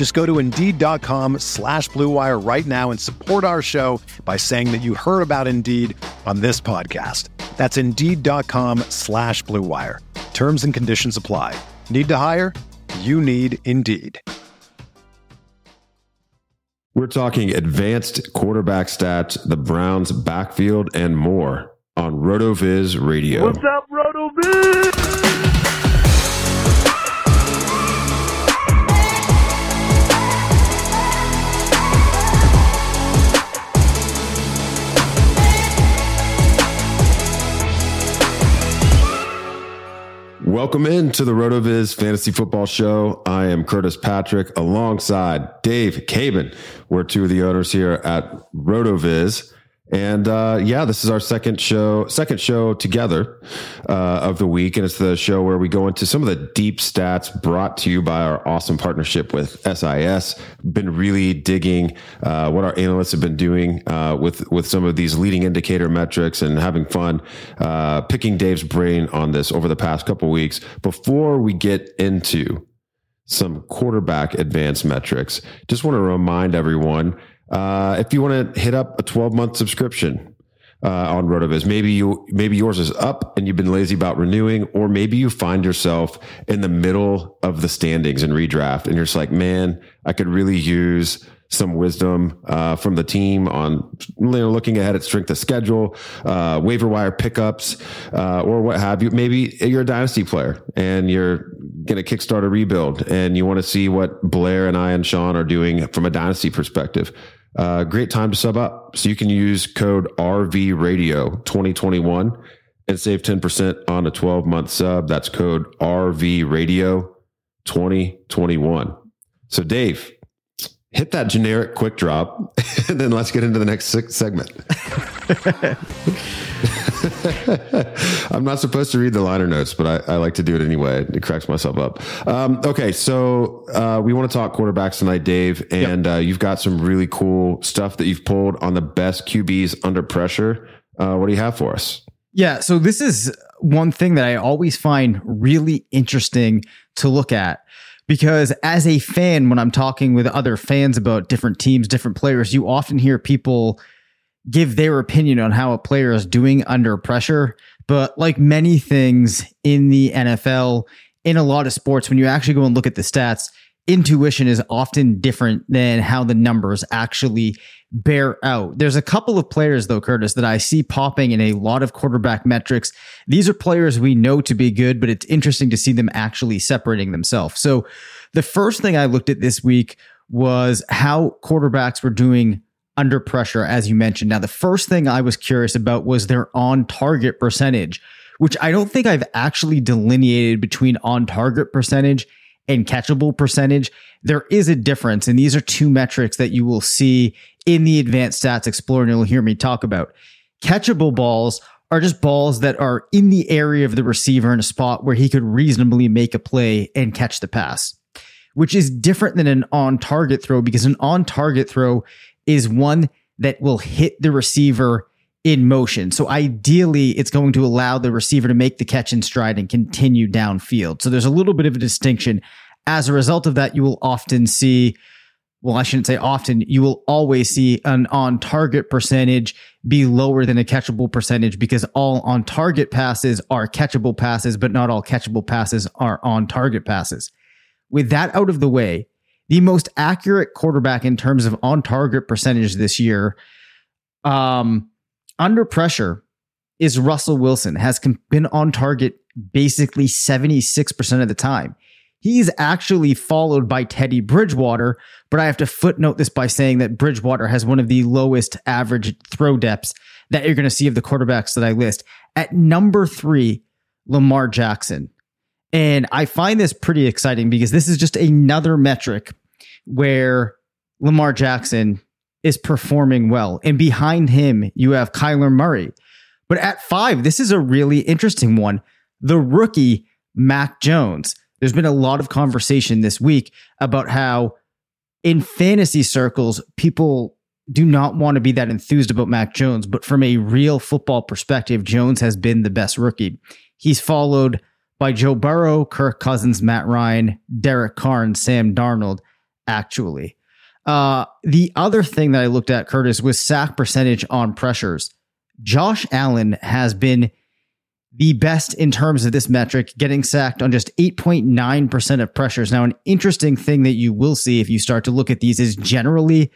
Just go to Indeed.com slash BlueWire right now and support our show by saying that you heard about Indeed on this podcast. That's Indeed.com slash BlueWire. Terms and conditions apply. Need to hire? You need Indeed. We're talking advanced quarterback stats, the Browns backfield, and more on RotoViz Radio. What's up, RotoViz? Welcome into the RotoViz Fantasy Football Show. I am Curtis Patrick alongside Dave Caban. We're two of the owners here at RotoViz. And uh, yeah, this is our second show, second show together uh, of the week, and it's the show where we go into some of the deep stats brought to you by our awesome partnership with SIS. Been really digging uh, what our analysts have been doing uh, with with some of these leading indicator metrics and having fun uh, picking Dave's brain on this over the past couple weeks. Before we get into some quarterback advanced metrics, just want to remind everyone uh, if you want to hit up a 12 month subscription uh, on Rotoviz, maybe you maybe yours is up and you've been lazy about renewing, or maybe you find yourself in the middle of the standings and redraft, and you're just like, man, I could really use some wisdom uh, from the team on you know, looking ahead at strength of schedule, uh, waiver wire pickups, uh, or what have you. Maybe you're a dynasty player and you're going to kickstart a rebuild, and you want to see what Blair and I and Sean are doing from a dynasty perspective. Uh, great time to sub up. So you can use code RV Radio 2021 and save 10% on a 12 month sub. That's code RV Radio 2021. So, Dave, hit that generic quick drop and then let's get into the next segment. I'm not supposed to read the liner notes, but I, I, like to do it anyway. It cracks myself up. Um, okay, so uh, we want to talk quarterbacks tonight, Dave, and yep. uh, you've got some really cool stuff that you've pulled on the best QBs under pressure. Uh, what do you have for us? Yeah, so this is one thing that I always find really interesting to look at because as a fan, when I'm talking with other fans about different teams, different players, you often hear people give their opinion on how a player is doing under pressure. But like many things in the NFL, in a lot of sports, when you actually go and look at the stats, intuition is often different than how the numbers actually bear out. There's a couple of players, though, Curtis, that I see popping in a lot of quarterback metrics. These are players we know to be good, but it's interesting to see them actually separating themselves. So the first thing I looked at this week was how quarterbacks were doing under pressure, as you mentioned. Now, the first thing I was curious about was their on target percentage, which I don't think I've actually delineated between on target percentage and catchable percentage. There is a difference. And these are two metrics that you will see in the advanced stats explorer and you'll hear me talk about. Catchable balls are just balls that are in the area of the receiver in a spot where he could reasonably make a play and catch the pass, which is different than an on target throw because an on target throw is one that will hit the receiver in motion. So ideally, it's going to allow the receiver to make the catch in stride and continue downfield. So there's a little bit of a distinction. As a result of that, you will often see, well, I shouldn't say often, you will always see an on target percentage be lower than a catchable percentage because all on target passes are catchable passes, but not all catchable passes are on target passes. With that out of the way, the most accurate quarterback in terms of on target percentage this year. Um, under pressure is Russell Wilson has been on target basically 76% of the time. He's actually followed by Teddy Bridgewater, but I have to footnote this by saying that Bridgewater has one of the lowest average throw depths that you're going to see of the quarterbacks that I list. At number three, Lamar Jackson. And I find this pretty exciting because this is just another metric where Lamar Jackson is performing well. And behind him, you have Kyler Murray. But at five, this is a really interesting one. The rookie, Mac Jones. There's been a lot of conversation this week about how in fantasy circles, people do not want to be that enthused about Mac Jones, but from a real football perspective, Jones has been the best rookie. He's followed by Joe Burrow, Kirk Cousins, Matt Ryan, Derek Carr, and Sam Darnold, actually. Uh, the other thing that I looked at, Curtis, was sack percentage on pressures. Josh Allen has been the best in terms of this metric, getting sacked on just 8.9% of pressures. Now, an interesting thing that you will see if you start to look at these is generally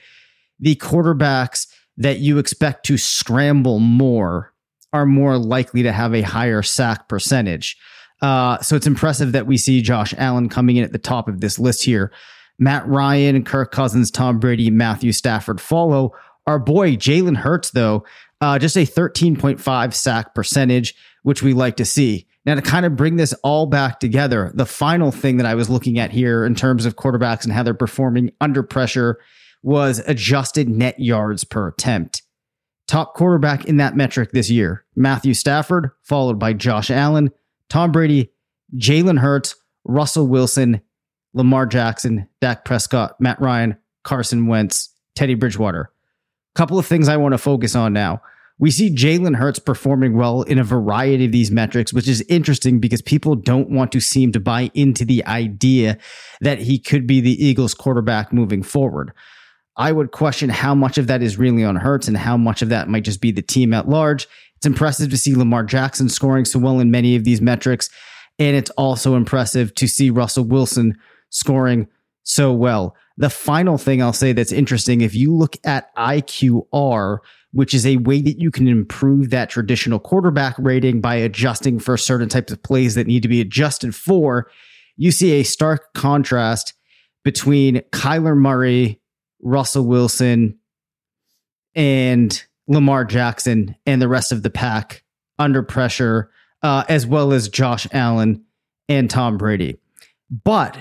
the quarterbacks that you expect to scramble more are more likely to have a higher sack percentage. Uh, so it's impressive that we see Josh Allen coming in at the top of this list here. Matt Ryan, Kirk Cousins, Tom Brady, Matthew Stafford follow. Our boy Jalen Hurts, though, uh, just a 13.5 sack percentage which we like to see. Now, to kind of bring this all back together, the final thing that I was looking at here in terms of quarterbacks and how they're performing under pressure was adjusted net yards per attempt. Top quarterback in that metric this year Matthew Stafford, followed by Josh Allen, Tom Brady, Jalen Hurts, Russell Wilson, Lamar Jackson, Dak Prescott, Matt Ryan, Carson Wentz, Teddy Bridgewater. A Couple of things I want to focus on now. We see Jalen Hurts performing well in a variety of these metrics, which is interesting because people don't want to seem to buy into the idea that he could be the Eagles quarterback moving forward. I would question how much of that is really on Hurts and how much of that might just be the team at large. It's impressive to see Lamar Jackson scoring so well in many of these metrics. And it's also impressive to see Russell Wilson scoring so well. The final thing I'll say that's interesting if you look at IQR, which is a way that you can improve that traditional quarterback rating by adjusting for certain types of plays that need to be adjusted for. You see a stark contrast between Kyler Murray, Russell Wilson, and Lamar Jackson and the rest of the pack under pressure, uh, as well as Josh Allen and Tom Brady. But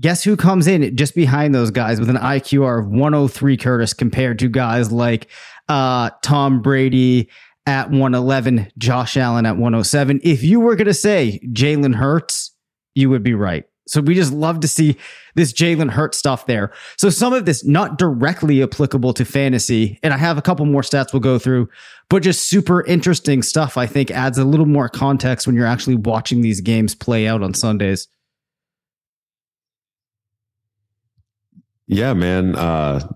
guess who comes in just behind those guys with an IQR of 103 Curtis compared to guys like uh, Tom Brady at 111, Josh Allen at 107. If you were going to say Jalen Hurts, you would be right. So we just love to see this Jalen Hurts stuff there. So some of this not directly applicable to fantasy, and I have a couple more stats we'll go through, but just super interesting stuff. I think adds a little more context when you're actually watching these games play out on Sundays. Yeah, man. Uh,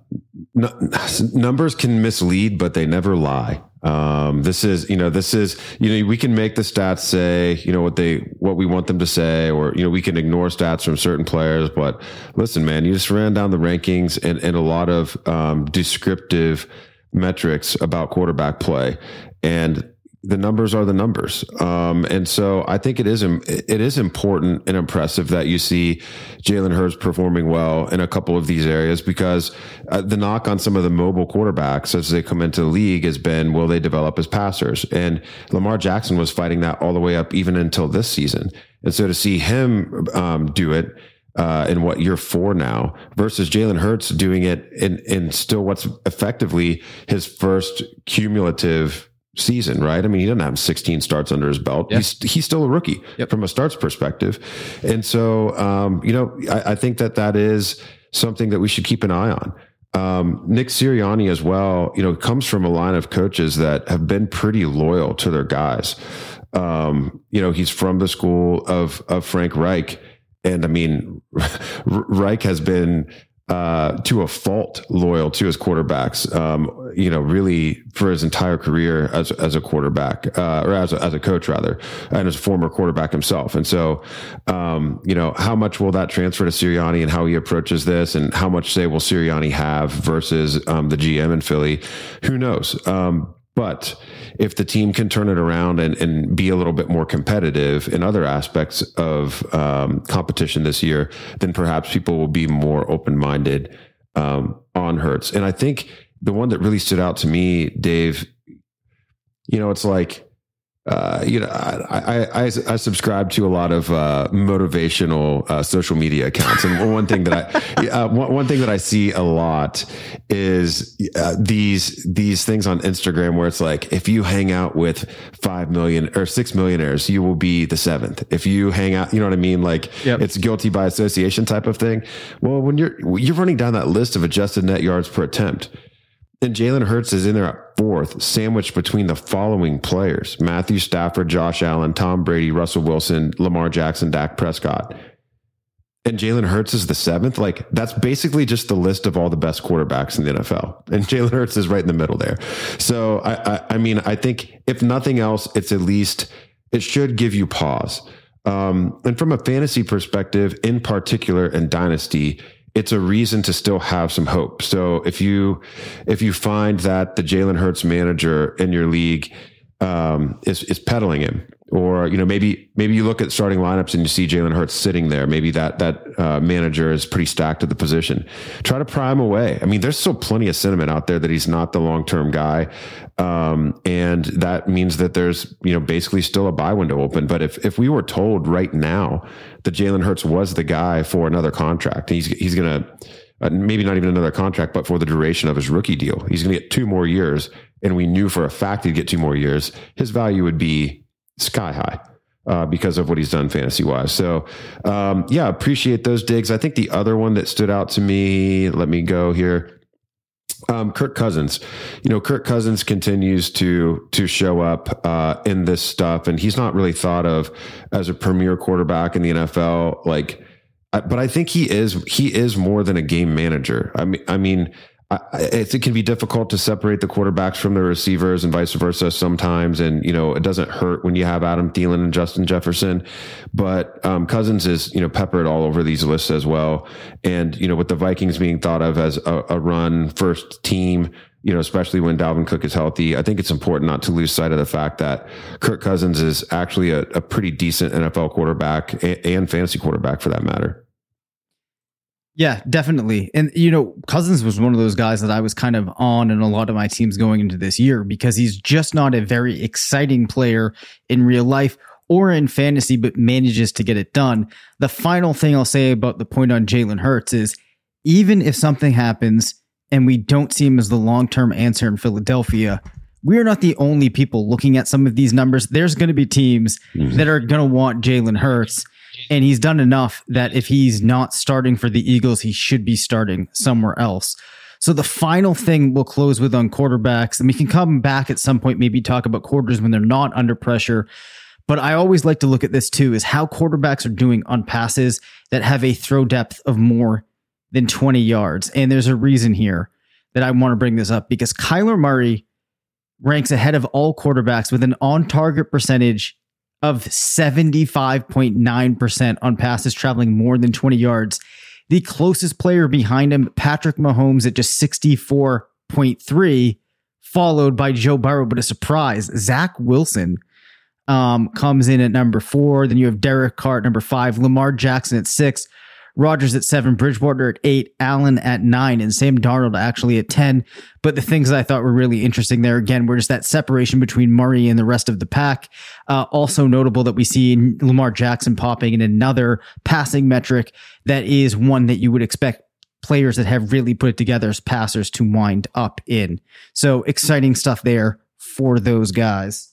n- numbers can mislead, but they never lie. Um, this is, you know, this is, you know, we can make the stats say, you know, what they, what we want them to say, or, you know, we can ignore stats from certain players. But listen, man, you just ran down the rankings and, and a lot of um, descriptive metrics about quarterback play. And the numbers are the numbers. Um, and so I think it is it is important and impressive that you see Jalen Hurts performing well in a couple of these areas because uh, the knock on some of the mobile quarterbacks as they come into the league has been will they develop as passers? And Lamar Jackson was fighting that all the way up even until this season. And so to see him um, do it. Uh, in what year four now versus Jalen Hurts doing it in, in still what's effectively his first cumulative season, right? I mean, he doesn't have 16 starts under his belt. He's he's still a rookie yep. from a starts perspective, and so um, you know, I, I, think that that is something that we should keep an eye on. Um, Nick Sirianni as well, you know, comes from a line of coaches that have been pretty loyal to their guys. Um, you know, he's from the school of of Frank Reich, and I mean, Reich has been uh, to a fault loyal to his quarterbacks. Um, you know, really for his entire career as as a quarterback uh, or as a, as a coach rather, and as a former quarterback himself. And so, um, you know, how much will that transfer to Sirianni and how he approaches this, and how much say will Sirianni have versus um, the GM in Philly? Who knows? Um, But if the team can turn it around and, and be a little bit more competitive in other aspects of um, competition this year, then perhaps people will be more open minded um, on Hurts. And I think the one that really stood out to me, Dave, you know, it's like uh, you know, I, I, I, subscribe to a lot of uh, motivational uh, social media accounts, and one thing that I uh, one, one, thing that I see a lot is uh, these these things on Instagram where it's like if you hang out with five million or six millionaires, you will be the seventh. If you hang out, you know what I mean? Like yep. it's guilty by association type of thing. Well, when you're you're running down that list of adjusted net yards per attempt and Jalen Hurts is in there at fourth, sandwiched between the following players Matthew Stafford, Josh Allen, Tom Brady, Russell Wilson, Lamar Jackson, Dak Prescott. And Jalen Hurts is the seventh. Like, that's basically just the list of all the best quarterbacks in the NFL. And Jalen Hurts is right in the middle there. So, I, I, I mean, I think if nothing else, it's at least, it should give you pause. Um, and from a fantasy perspective, in particular, and Dynasty, it's a reason to still have some hope. So if you if you find that the Jalen Hurts manager in your league um, is is peddling him, or you know maybe maybe you look at starting lineups and you see Jalen Hurts sitting there. Maybe that that uh, manager is pretty stacked at the position. Try to pry him away. I mean, there's still plenty of sentiment out there that he's not the long term guy, um, and that means that there's you know basically still a buy window open. But if if we were told right now that Jalen Hurts was the guy for another contract, he's he's gonna. Uh, maybe not even another contract, but for the duration of his rookie deal, he's going to get two more years. And we knew for a fact he'd get two more years. His value would be sky high. Uh, because of what he's done fantasy wise. So, um, yeah, appreciate those digs. I think the other one that stood out to me, let me go here. Um, Kirk Cousins, you know, Kirk Cousins continues to to show up uh, in this stuff, and he's not really thought of as a premier quarterback in the NFL. Like, but I think he is. He is more than a game manager. I mean, I mean, it can be difficult to separate the quarterbacks from the receivers and vice versa sometimes. And, you know, it doesn't hurt when you have Adam Thielen and Justin Jefferson, but um, Cousins is, you know, peppered all over these lists as well. And, you know, with the Vikings being thought of as a, a run first team, you know, especially when Dalvin Cook is healthy, I think it's important not to lose sight of the fact that Kirk Cousins is actually a, a pretty decent NFL quarterback and, and fantasy quarterback for that matter. Yeah, definitely. And, you know, Cousins was one of those guys that I was kind of on in a lot of my teams going into this year because he's just not a very exciting player in real life or in fantasy, but manages to get it done. The final thing I'll say about the point on Jalen Hurts is even if something happens and we don't see him as the long term answer in Philadelphia, we're not the only people looking at some of these numbers. There's going to be teams mm-hmm. that are going to want Jalen Hurts and he's done enough that if he's not starting for the Eagles, he should be starting somewhere else. So the final thing we'll close with on quarterbacks, and we can come back at some point, maybe talk about quarters when they're not under pressure. But I always like to look at this too, is how quarterbacks are doing on passes that have a throw depth of more than 20 yards. And there's a reason here that I want to bring this up because Kyler Murray ranks ahead of all quarterbacks with an on target percentage of 75.9% on passes traveling more than 20 yards. The closest player behind him, Patrick Mahomes, at just 64.3, followed by Joe Burrow. But a surprise, Zach Wilson um, comes in at number four. Then you have Derek Carr at number five, Lamar Jackson at six, Rodgers at seven, Bridgewater at eight, Allen at nine, and Sam Darnold actually at 10. But the things that I thought were really interesting there, again, were just that separation between Murray and the rest of the pack. Uh, also notable that we see Lamar Jackson popping in another passing metric that is one that you would expect players that have really put it together as passers to wind up in. So exciting stuff there for those guys.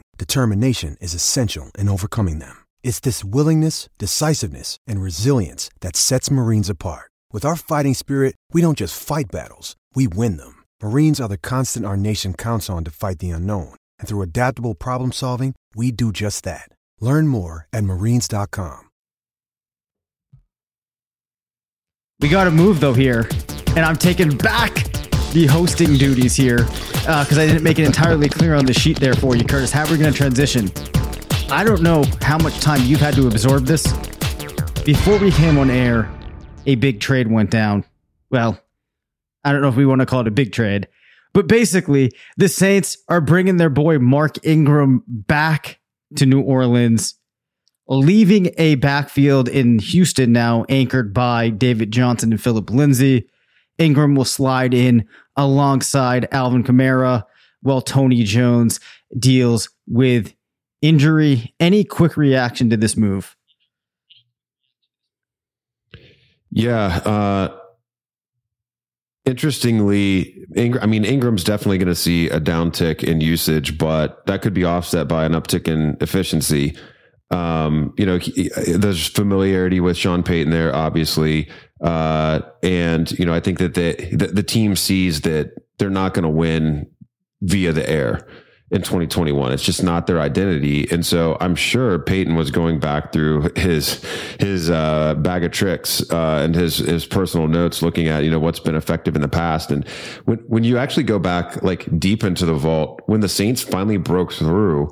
determination is essential in overcoming them. It's this willingness, decisiveness, and resilience that sets Marines apart. With our fighting spirit, we don't just fight battles, we win them. Marines are the constant our nation counts on to fight the unknown. And through adaptable problem solving, we do just that. Learn more at marines.com. We got to move though here, and I'm taking back the hosting duties here uh, because I didn't make it entirely clear on the sheet there for you, Curtis. How are we're going to transition? I don't know how much time you've had to absorb this. Before we came on air, a big trade went down. Well, I don't know if we want to call it a big trade, but basically, the Saints are bringing their boy Mark Ingram back to New Orleans, leaving a backfield in Houston now anchored by David Johnson and Phillip Lindsay. Ingram will slide in alongside Alvin Kamara while Tony Jones deals with injury. Any quick reaction to this move? Yeah. Uh, interestingly, Ingram, I mean, Ingram's definitely going to see a downtick in usage, but that could be offset by an uptick in efficiency. Um, you know, he, there's familiarity with Sean Payton there, obviously. Uh, and, you know, I think that the, the, the team sees that they're not going to win via the air in 2021. It's just not their identity. And so I'm sure Payton was going back through his his uh, bag of tricks uh, and his his personal notes, looking at you know what's been effective in the past. And when when you actually go back like deep into the vault, when the Saints finally broke through.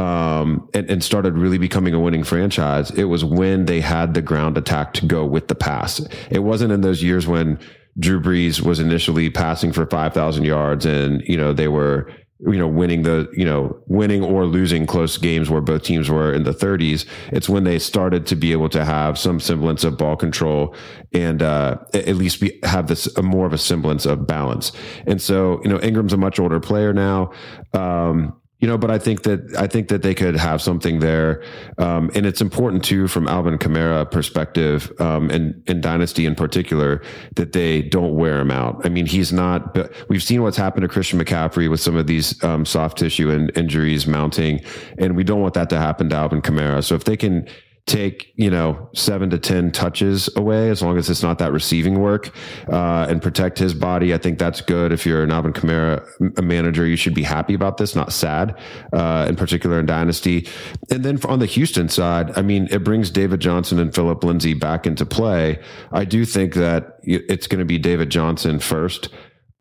Um, and, and started really becoming a winning franchise. It was when they had the ground attack to go with the pass. It wasn't in those years when Drew Brees was initially passing for 5,000 yards and, you know, they were you know, winning the, you know, winning or losing close games where both teams were in the 30s. It's when they started to be able to have some semblance of ball control and uh, at least be, have this a more of a semblance of balance. And so, you know, Ingram's a much older player now. Um, you know, but I think that I think that they could have something there, um, and it's important too from Alvin Kamara perspective, um, and in Dynasty in particular, that they don't wear him out. I mean, he's not. But we've seen what's happened to Christian McCaffrey with some of these um, soft tissue and injuries mounting, and we don't want that to happen to Alvin Kamara. So if they can take you know seven to ten touches away as long as it's not that receiving work uh, and protect his body. I think that's good. If you're an Alvin Kamara a manager, you should be happy about this, not sad. Uh, in particular in dynasty, and then on the Houston side, I mean, it brings David Johnson and Phillip Lindsay back into play. I do think that it's going to be David Johnson first.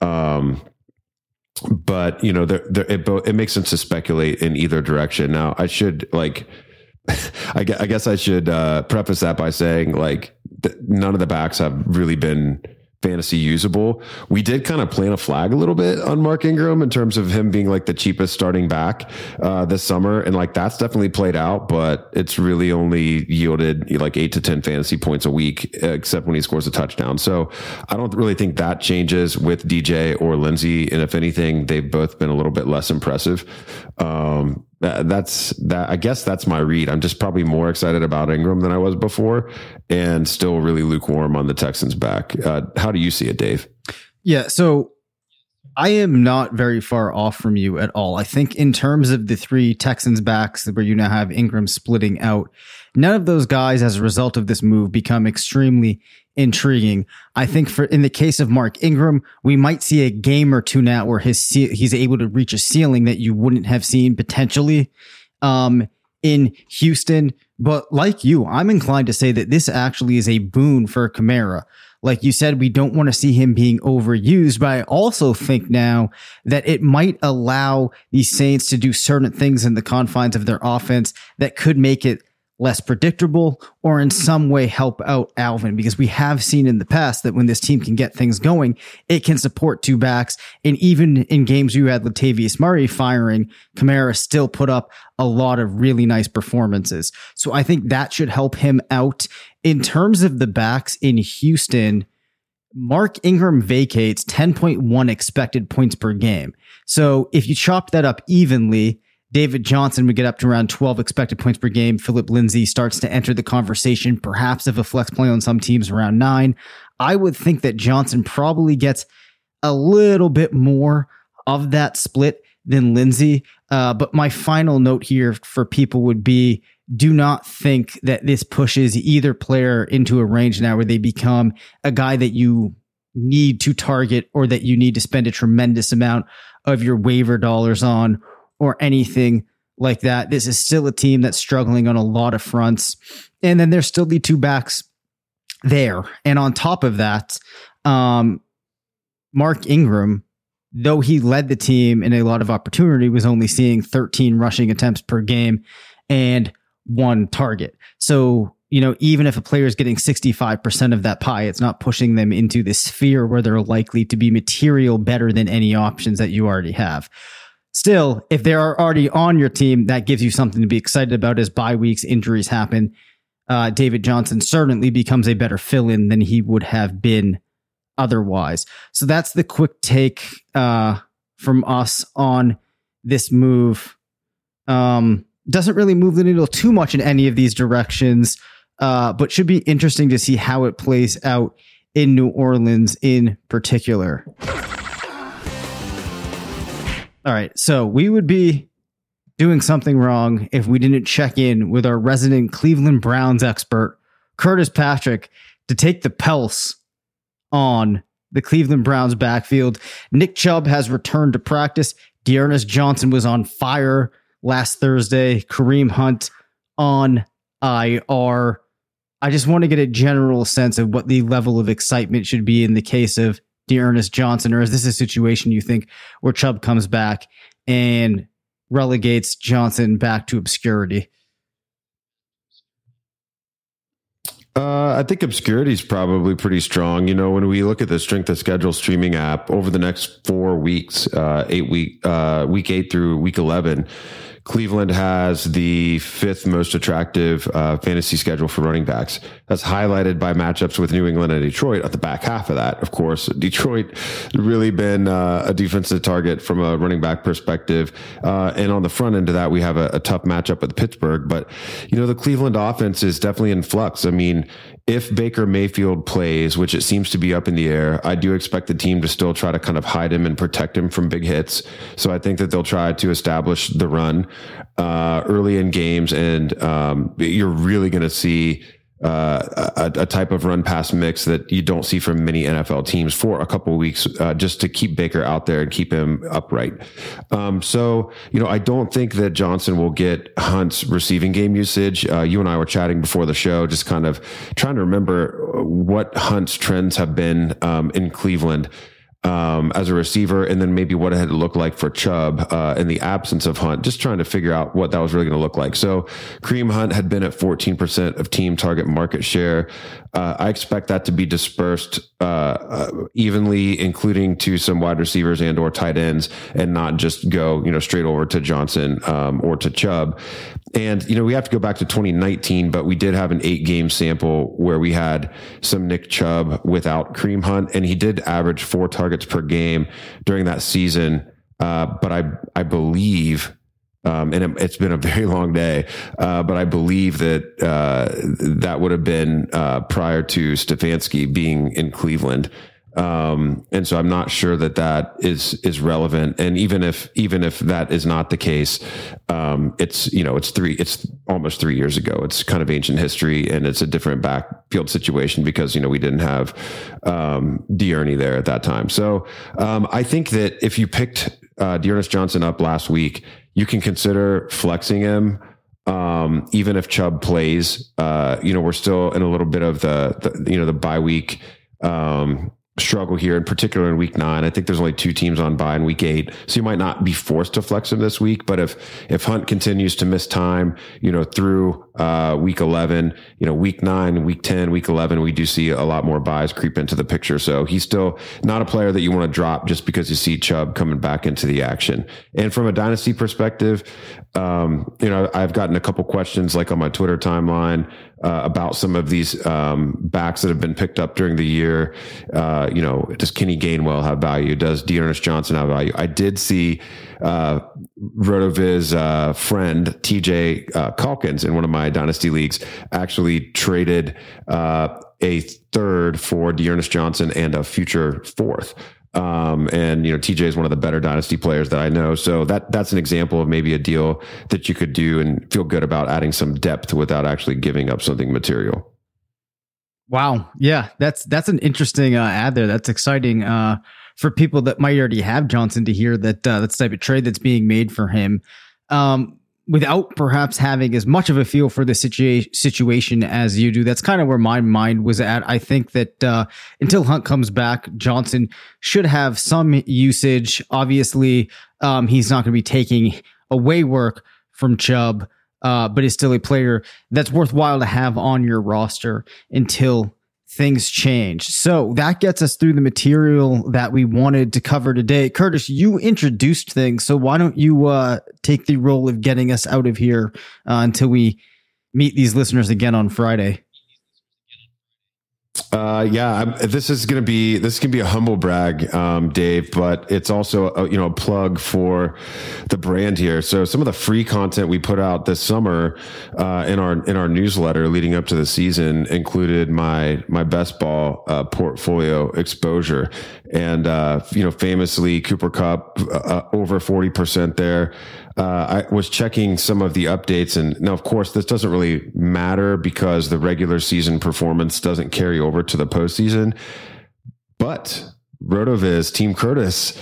Um, but you know, there, it, it makes sense to speculate in either direction. Now, I should like I guess I should uh, preface that by saying like none of the backs have really been fantasy usable. We did kind of plant a flag a little bit on Mark Ingram in terms of him being like the cheapest starting back uh, this summer, and like that's definitely played out, but it's really only yielded like eight to ten fantasy points a week, except when he scores a touchdown. So I don't really think that changes with DJ or Lindsay, and if anything, they've both been a little bit less impressive. Um, that's that. I guess that's my read. I'm just probably more excited about Ingram than I was before, and still really lukewarm on the Texans back. Uh, how do you see it, Dave? Yeah. So I am not very far off from you at all. I think in terms of the three Texans backs where you now have Ingram splitting out, none of those guys as a result of this move become extremely intriguing. I think for in the case of Mark Ingram, we might see a game or two now where his he's able to reach a ceiling that you wouldn't have seen potentially um, in Houston. But like you, I'm inclined to say that this actually is a boon for Kamara. Like you said, we don't want to see him being overused, but I also think now that it might allow the Saints to do certain things in the confines of their offense that could make it less predictable or in some way help out Alvin because we have seen in the past that when this team can get things going, it can support two backs. And even in games you had Latavius Murray firing, Kamara still put up a lot of really nice performances. So I think that should help him out. In terms of the backs in Houston, Mark Ingram vacates 10.1 expected points per game. So if you chop that up evenly, David Johnson would get up to around 12 expected points per game. Phillip Lindsay starts to enter the conversation, perhaps of a flex play on some teams around nine. I would think that Johnson probably gets a little bit more of that split than Lindsay. Uh, but my final note here for people would be do not think that this pushes either player into a range now where they become a guy that you need to target or that you need to spend a tremendous amount of your waiver dollars on or anything like that. This is still a team that's struggling on a lot of fronts. And then there's still the two backs there. And on top of that, um, Mark Ingram, though he led the team in a lot of opportunity, was only seeing 13 rushing attempts per game and one target. So, you know, even if a player is getting 65% of that pie, it's not pushing them into the sphere where they're likely to be material better than any options that you already have. Still, if they are already on your team, that gives you something to be excited about as bye weeks, injuries happen. Uh, David Johnson certainly becomes a better fill in than he would have been otherwise. So that's the quick take uh, from us on this move. Um, doesn't really move the needle too much in any of these directions, uh, but should be interesting to see how it plays out in New Orleans in particular. All right. So we would be doing something wrong if we didn't check in with our resident Cleveland Browns expert, Curtis Patrick, to take the pulse on the Cleveland Browns backfield. Nick Chubb has returned to practice. D'Ernest Johnson was on fire last Thursday. Kareem Hunt on IR. I just want to get a general sense of what the level of excitement should be in the case of D'Ernest Johnson, or is this a situation you think where Chubb comes back and relegates Johnson back to obscurity? Uh, I think obscurity is probably pretty strong. You know, when we look at the strength of schedule streaming app over the next four weeks, uh, eight week, uh, week eight through week 11, Cleveland has the fifth most attractive uh, fantasy schedule for running backs. That's highlighted by matchups with New England and Detroit at the back half of that. Of course, Detroit really been uh, a defensive target from a running back perspective. Uh, and on the front end of that, we have a, a tough matchup with Pittsburgh. But, you know, the Cleveland offense is definitely in flux. I mean, if Baker Mayfield plays, which it seems to be up in the air, I do expect the team to still try to kind of hide him and protect him from big hits. So I think that they'll try to establish the run uh, early in games, and um, you're really going to see uh, a, a, type of run pass mix that you don't see from many NFL teams for a couple weeks, uh, just to keep Baker out there and keep him upright. Um, so, you know, I don't think that Johnson will get Hunt's receiving game usage. Uh, you and I were chatting before the show, just kind of trying to remember what Hunt's trends have been um, in Cleveland um, as a receiver, and then maybe what it had looked like for Chubb uh, in the absence of Hunt. Just trying to figure out what that was really going to look like. So, Kareem Hunt had been at 14% of team target market share. Uh, I expect that to be dispersed uh, uh, evenly, including to some wide receivers and or tight ends, and not just go you know straight over to Johnson um, or to Chubb. And you know we have to go back to 2019, but we did have an eight game sample where we had some Nick Chubb without Kareem Hunt, and he did average four targets per game during that season. Uh, but I I believe um, and it, has been a very long day, uh, but I believe that uh, that would have been uh, prior to Stefanski being in Cleveland. Um, and so I'm not sure that that is is relevant. And even if even if that is not the case, um, it's you know it's three it's almost three years ago. It's kind of ancient history, and it's a different backfield situation because you know we didn't have um, D'Ernest there at that time. So um, I think that if you picked uh, D'Ernest Johnson up last week you can consider flexing him. Um, even if Chubb plays, uh, you know, we're still in a little bit of the, the you know, the bye week um, struggle here, in particular in week nine. I think there's only two teams on by in week eight, so you might not be forced to flex him this week. But if if Hunt continues to miss time, you know, through uh, week eleven, you know, week nine, week ten, week eleven, we do see a lot more buys creep into the picture. So he's still not a player that you want to drop just because you see Chubb coming back into the action. And from a dynasty perspective, um, you know, I've gotten a couple questions like on my Twitter timeline uh, about some of these um, backs that have been picked up during the year. Uh, you know, does Kenny Gainwell have value? Does D'Ernest Johnson have value? I did see uh, Rotoviz uh, friend TJ uh, Calkins in one of my dynasty leagues actually traded uh, a third for D'Ernest Johnson and a future fourth. Um, and you know, TJ is one of the better dynasty players that I know. So that that's an example of maybe a deal that you could do and feel good about adding some depth without actually giving up something material. Wow. Yeah, that's that's an interesting uh, ad there. That's exciting uh, for people that might already have Johnson to hear that uh, that's type of trade that's being made for him. Um, without perhaps having as much of a feel for the situa- situation as you do. That's kind of where my mind was at. I think that uh, until Hunt comes back, Johnson should have some usage. Obviously, um, he's not going to be taking away work from Chubb, uh, but is still a player that's worthwhile to have on your roster until things change. So that gets us through the material that we wanted to cover today. Curtis, you introduced things, so why don't you uh, take the role of getting us out of here uh, until we meet these listeners again on Friday? Uh, yeah, I'm, this is going to be this can be a humble brag, um, Dave, but it's also a, you know a plug for the brand here. So some of the free content we put out this summer uh, in our in our newsletter leading up to the season included my my best ball uh, portfolio exposure, and uh, you know famously Cooper Kupp uh, over forty percent there uh, I was checking some of the updates, and now, of course, this doesn't really matter because the regular season performance doesn't carry over to the postseason. But Rotoviz, Team Curtis,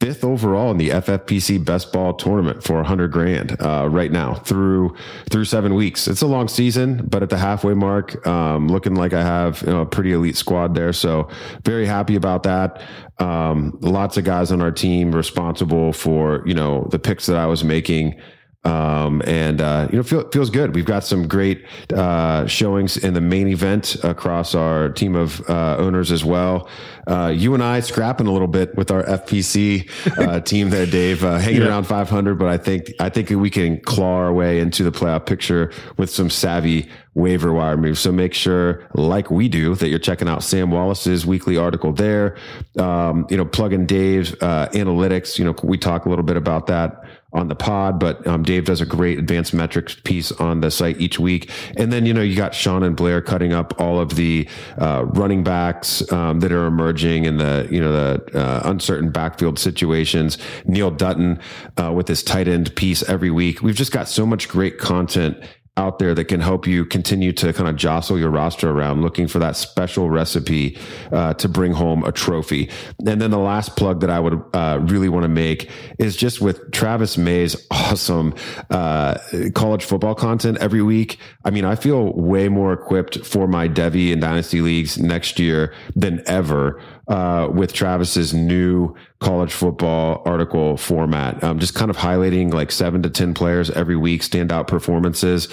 fifth overall in the FFPC best ball tournament for 100 grand uh, right now through through seven weeks. It's a long season, but at the halfway mark, um, looking like I have you know, a pretty elite squad there. So very happy about that. Um, lots of guys on our team responsible for you know the picks that I was making. Um, and uh, you know, feel, feels good. We've got some great uh, showings in the main event across our team of uh, owners as well. Uh, you and I scrapping a little bit with our FPC uh, team there, Dave, uh, hanging yeah. around 500. But I think I think we can claw our way into the playoff picture with some savvy waiver wire moves. So make sure, like we do, that you're checking out Sam Wallace's weekly article there. Um, you know, plug in Dave's analytics. You know, we talk a little bit about that on the pod, but um, Dave does a great advanced metrics piece on the site each week. And then, you know, you got Sean and Blair cutting up all of the uh, running backs um, that are emerging and the, you know, the uh, uncertain backfield situations. Neil Dutton uh, with his tight end piece every week. We've just got so much great content out there that can help you continue to kind of jostle your roster around looking for that special recipe uh, to bring home a trophy. And then the last plug that I would uh, really want to make is just with Travis May's awesome uh, college football content every week. I mean, I feel way more equipped for my Devy and Dynasty leagues next year than ever uh, with Travis's new college football article format. Um, just kind of highlighting like seven to 10 players every week, standout performances,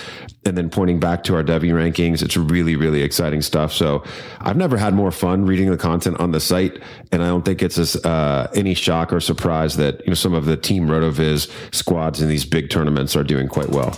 and then pointing back to our Devy rankings. It's really, really exciting stuff. So I've never had more fun reading the content on the site. And I don't think it's uh, any shock or surprise that, you know, some of the team RotoViz squads in these big tournaments are doing quite well.